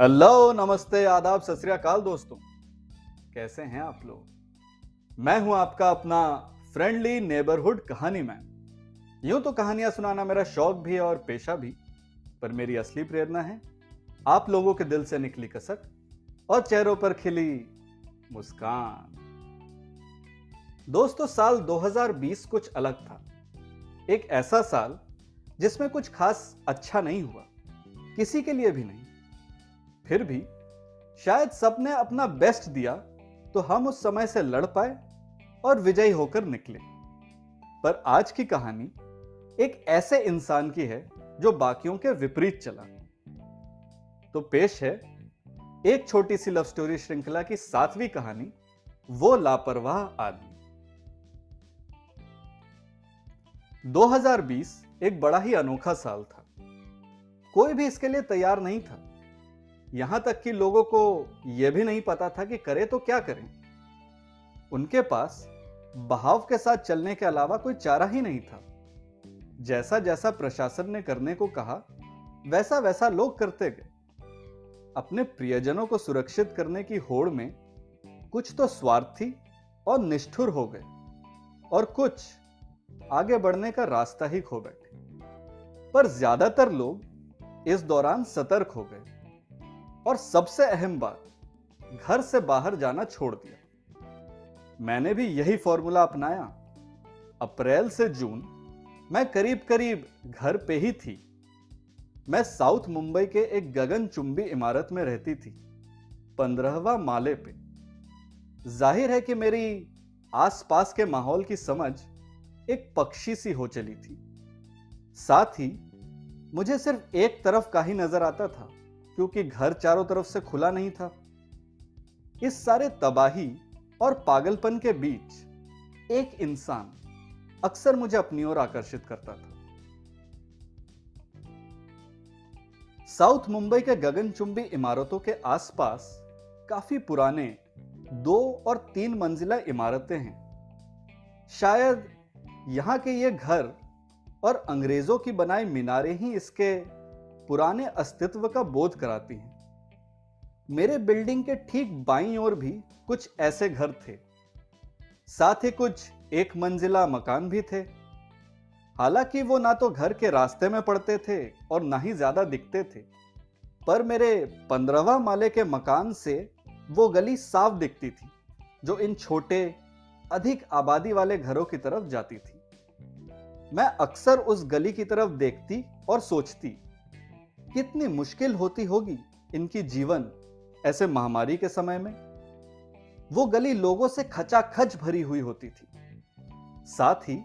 Hello, नमस्ते, आदाब, सत दोस्तों। कैसे हैं आप लोग? मैं हूँ आपका अपना फ्रेंडली नेबरहुड कहानी मैन यूँ तो कहानियाँ सुनाना मेरा शौक भी है और पेशा भी, पर मेरी असली प्रेरणा है, आप लोगों के दिल से निकली कसक और चेहरों पर खिली मुस्कान। दोस्तों, साल 2020 कुछ अलग था। एक ऐसा साल जिसमें कुछ खास अच्छा नहीं हुआ। किसी के लिए भी नहीं। फिर भी शायद सबने अपना बेस्ट दिया तो हम उस समय से लड़ पाए और विजयी होकर निकले। पर आज की कहानी एक ऐसे इंसान की है जो बाकियों के विपरीत चला। तो पेश है एक छोटी सी लव स्टोरी श्रृंखला की सातवीं कहानी, वो लापरवाह आदमी। 2020 एक बड़ा ही अनोखा साल था। कोई भी इसके लिए तैयार नहीं था। यहाँ तक कि लोगों को यह भी नहीं पता था कि करें तो क्या करें। उनके पास बहाव के साथ चलने के अलावा कोई चारा ही नहीं था। जैसा जैसा प्रशासन ने करने को कहा वैसा वैसा लोग करते गए। अपने प्रियजनों को सुरक्षित करने की होड़ में कुछ तो स्वार्थी और निष्ठुर हो गए और कुछ आगे बढ़ने का रास्ता ही खो बैठे। पर ज़्यादातर लोग इस दौरान सतर्क हो गए। और सबसे अहम बात, घर से बाहर जाना छोड़ दिया। मैंने भी यही फॉर्मूला अपनाया। अप्रैल से जून मैं करीब करीब घर पे ही थी। मैं साउथ मुंबई के एक गगन चुंबी इमारत में रहती थी, पंद्रहवा माले पे। ज़ाहिर है कि मेरी आसपास के माहौल की समझ एक पक्षी सी हो चली थी। साथ ही मुझे सिर्फ़ एक तरफ़ का ही नज़र आता था। क्योंकि घर चारों तरफ़ से खुला नहीं था। इस सारे तबाही और पागलपन के बीच एक इंसान अक्सर मुझे अपनी ओर आकर्षित करता था। साउथ मुंबई के गगनचुंबी इमारतों के आसपास काफ़ी पुराने दो और तीन मंजिला इमारतें हैं। शायद यहाँ के ये घर और अंग्रेज़ों की बनाई मीनारें ही इसके पुराने अस्तित्व का बोध कराती हैं। मेरे बिल्डिंग के ठीक बाईं ओर भी कुछ ऐसे घर थे। साथ ही कुछ एक मंजिला मकान भी थे। हालाँकि वो ना तो घर के रास्ते में पड़ते थे और ना ही ज़्यादा दिखते थे। पर मेरे पंद्रहवा माले के मकान से वो गली साफ़ दिखती थी, जो इन छोटे, अधिक आबादी वाले घरों की तरफ़ जाती थी। मैं अक्सर उस गली की तरफ़ देखती और सोचती कितनी मुश्किल होती होगी इनकी जीवन ऐसे महामारी के समय में? वो गली लोगों से खचाखच भरी हुई होती थी। साथ ही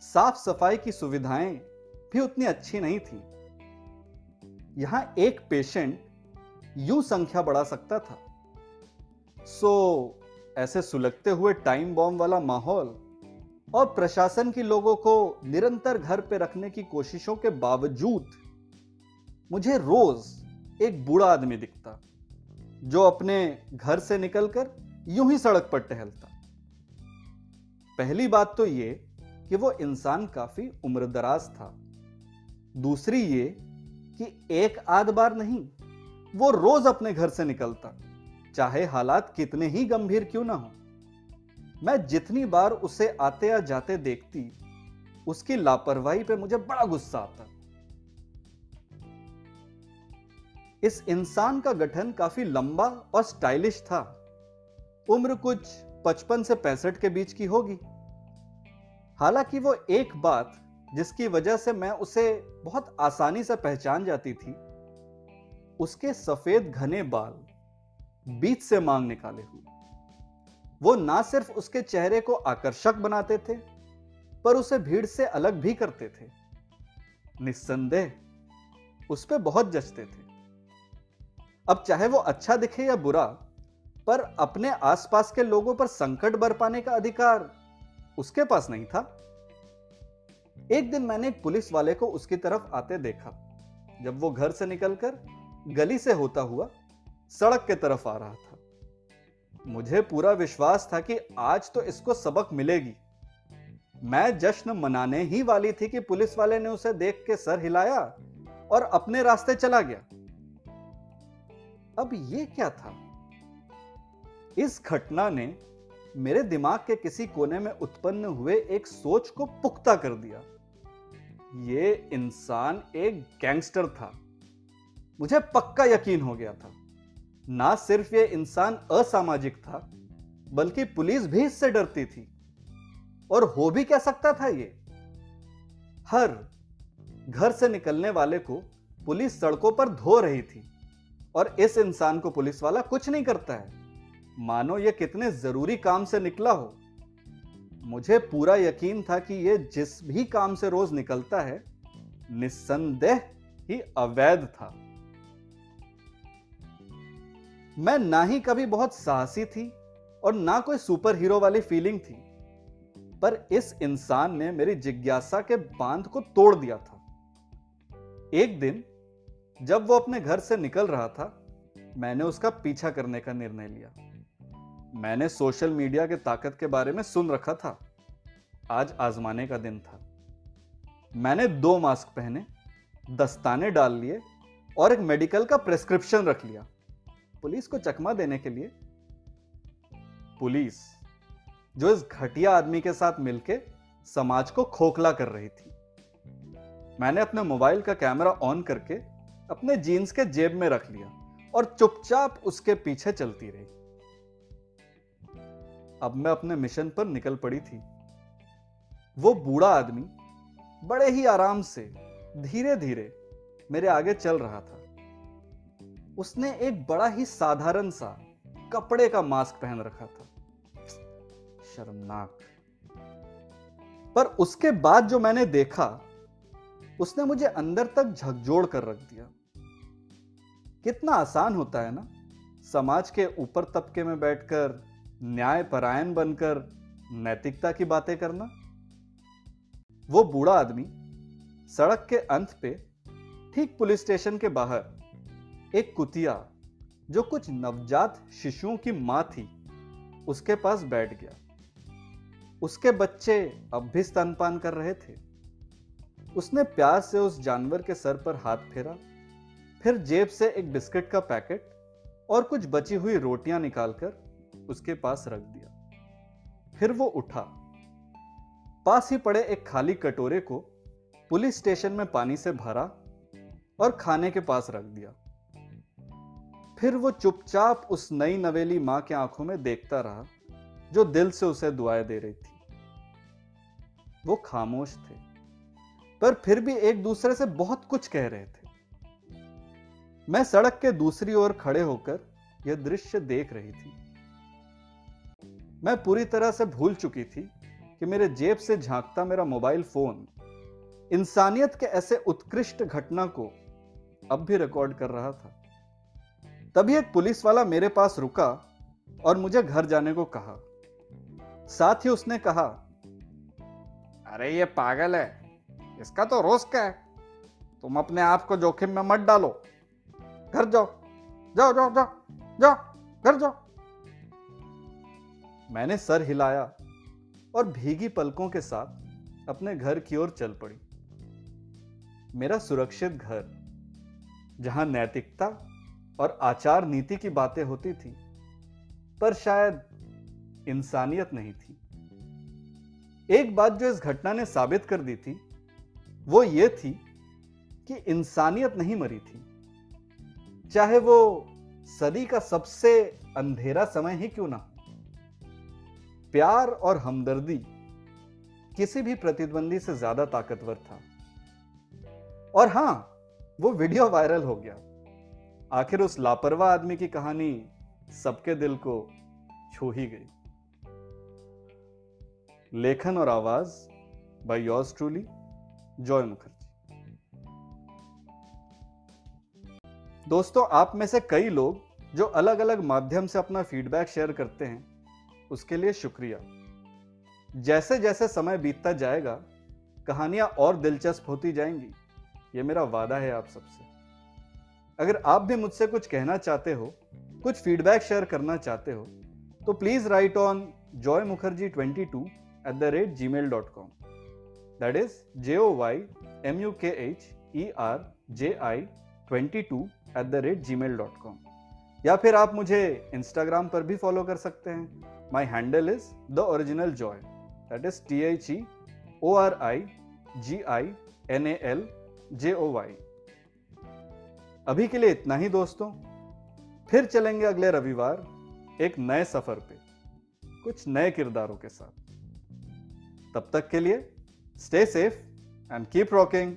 साफ़ सफ़ाई की सुविधाएँ भी उतनी अच्छी नहीं थी। यहाँ एक पेशेंट यूँ संख्या बढ़ा सकता था। सो, ऐसे सुलगते हुए टाइम बॉम्ब वाला माहौल और प्रशासन की लोगों को निरंतर घर पे रखने की कोशिशों के बावजूद मुझे रोज एक बूढ़ा आदमी दिखता, जो अपने घर से निकलकर यूँ ही सड़क पर टहलता। पहली बात तो ये कि वो इंसान काफ़ी उम्रदराज था। दूसरी ये कि एक आध बार नहीं, वो रोज अपने घर से निकलता, चाहे हालात कितने ही गंभीर क्यों ना हो। मैं जितनी बार उसे आते या जाते देखती, उसकी लापरवाही पे मुझे बड़ा गुस्सा आता। इस इंसान का गठन काफ़ी लंबा और स्टाइलिश था। उम्र कुछ 55 से पैंसठ के बीच की होगी। हालाँकि वो एक बात जिसकी वजह से मैं उसे बहुत आसानी से पहचान जाती थी, उसके सफ़ेद घने बाल बीच से मांग निकाले हुए। वो ना सिर्फ़ उसके चेहरे को आकर्षक बनाते थे, पर उसे भीड़ से अलग भी करते थे। निस्संदेह उस पर बहुत जचते थे। अब चाहे वो अच्छा दिखे या बुरा, पर अपने आसपास के लोगों पर संकट बरपाने का अधिकार उसके पास नहीं था। एक दिन मैंने एक पुलिस वाले को उसकी तरफ़ आते देखा, जब वो घर से निकलकर गली से होता हुआ सड़क के तरफ़ आ रहा था। मुझे पूरा विश्वास था कि आज तो इसको सबक मिलेगी। मैं जश्न मनाने ही वाली थी कि पुलिस वाले ने उसे देख के सर हिलाया और अपने रास्ते चला गया। अब ये क्या था? इस घटना ने मेरे दिमाग के किसी कोने में उत्पन्न हुए एक सोच को पुख्ता कर दिया। ये इंसान एक गैंगस्टर था। मुझे पक्का यकीन हो गया था। ना सिर्फ़ ये इंसान असामाजिक था, बल्कि पुलिस भी इससे डरती थी। और हो भी क्या सकता था ये? हर घर से निकलने वाले को पुलिस सड़कों पर धो रही थी। और इस इंसान को पुलिस वाला कुछ नहीं करता है। मानो ये कितने ज़रूरी काम से निकला हो। मुझे पूरा यकीन था कि ये जिस भी काम से रोज निकलता है, निस्संदेह ही अवैध था। मैं ना ही कभी बहुत साहसी थी और ना कोई सुपर हीरो वाली फीलिंग थी, पर इस इंसान ने मेरी जिज्ञासा के बाँध को तोड़ दिया था। एक दिन जब वो अपने घर से निकल रहा था, मैंने उसका पीछा करने का निर्णय लिया। मैंने सोशल मीडिया के ताकत के बारे में सुन रखा था। आज आजमाने का दिन था। मैंने दो मास्क पहने, दस्ताने डाल लिए और एक मेडिकल का प्रेस्क्रिप्शन रख लिया। पुलिस को चकमा देने के लिए। पुलिस, जो इस घटिया आदमी के साथ मिलकर समाज को खोखला कर रही थी। मैंने अपने मोबाइल का कैमरा ऑन करके अपने जीन्स के जेब में रख लिया और चुपचाप उसके पीछे चलती रही। अब मैं अपने मिशन पर निकल पड़ी थी। वो बूढ़ा आदमी, बड़े ही आराम से धीरे धीरे मेरे आगे चल रहा था। उसने एक बड़ा ही साधारण सा कपड़े का मास्क पहन रखा था। शर्मनाक। पर उसके बाद जो मैंने देखा, उसने मुझे अंदर तक झकझोड़ कर रख दिया। कितना आसान होता है ना? समाज के ऊपर तबके में बैठकर, न्याय परायण बनकर, नैतिकता की बातें करना। वो बूढ़ा आदमी सड़क के अंत पे, ठीक पुलिस स्टेशन के बाहर, एक कुतिया जो कुछ नवजात शिशुओं की माँ थी, उसके पास बैठ गया। उसके बच्चे अब भी स्तनपान कर रहे थे। उसने प्यार से उस जानवर के सर पर हाथ फेरा। फिर जेब से एक बिस्किट का पैकेट और कुछ बची हुई रोटियाँ निकालकर उसके पास रख दिया। फिर वो उठा। पास ही पड़े एक खाली कटोरे को पुलिस स्टेशन में पानी से भरा और खाने के पास रख दिया। फिर वो चुपचाप उस नई नवेली माँ के आँखों में देखता रहा, जो दिल से उसे दुआएँ दे रही थी। वो खामोश थे, पर फिर भी एक दूसरे से बहुत कुछ कह रहे थे। मैं सड़क के दूसरी ओर खड़े होकर यह दृश्य देख रही थी। मैं पूरी तरह से भूल चुकी थी कि मेरे जेब से झांकता मेरा मोबाइल फ़ोन इंसानियत के ऐसे उत्कृष्ट घटना को अब भी रिकॉर्ड कर रहा था। तभी एक पुलिस वाला मेरे पास रुका और मुझे घर जाने को कहा। साथ ही उसने कहा, अरे ये पागल है, इसका तो रोज का है। तुम अपने आप को जोखिम में मत डालो। घर जाओ जाओ जाओ जाओ जाओ, घर जाओ। मैंने सर हिलाया और भीगी पलकों के साथ अपने घर की ओर चल पड़ी। मेरा सुरक्षित घर, जहाँ नैतिकता और आचार नीति की बातें होती थी, पर शायद इंसानियत नहीं थी। एक बात जो इस घटना ने साबित कर दी थी, वो ये थी कि इंसानियत नहीं मरी थी। चाहे वो सदी का सबसे अंधेरा समय ही क्यों ना प्यार और हमदर्दी किसी भी प्रतिद्वंदी से ज़्यादा ताकतवर था। और हाँ, वो वीडियो वायरल हो गया। आखिर उस लापरवाह आदमी की कहानी सबके दिल को छू ही गई। लेखन और आवाज़ by yours truly Joy Mukherjee दोस्तों, आप में से कई लोग जो अलग अलग माध्यम से अपना फीडबैक शेयर करते हैं, उसके लिए शुक्रिया। जैसे जैसे समय बीतता जाएगा, कहानियाँ और दिलचस्प होती जाएँगी। ये मेरा वादा है आप सबसे। अगर आप भी मुझसे कुछ कहना चाहते हो, कुछ फीडबैक शेयर करना चाहते हो तो please write on Joy Mukherjee twenty two at the rate gmail dot com that is J O Y M U K H E R J I twenty R J I 22 at the rate gmail.com. या फिर आप मुझे Instagram पर भी follow कर सकते हैं। My handle is the original Joy that is T H E O R I G I N A L J O Y अभी के लिए इतना ही दोस्तों। फिर चलेंगे अगले रविवार एक नए सफ़र पे। कुछ नए किरदारों के साथ। तब तक के लिए stay safe and keep rocking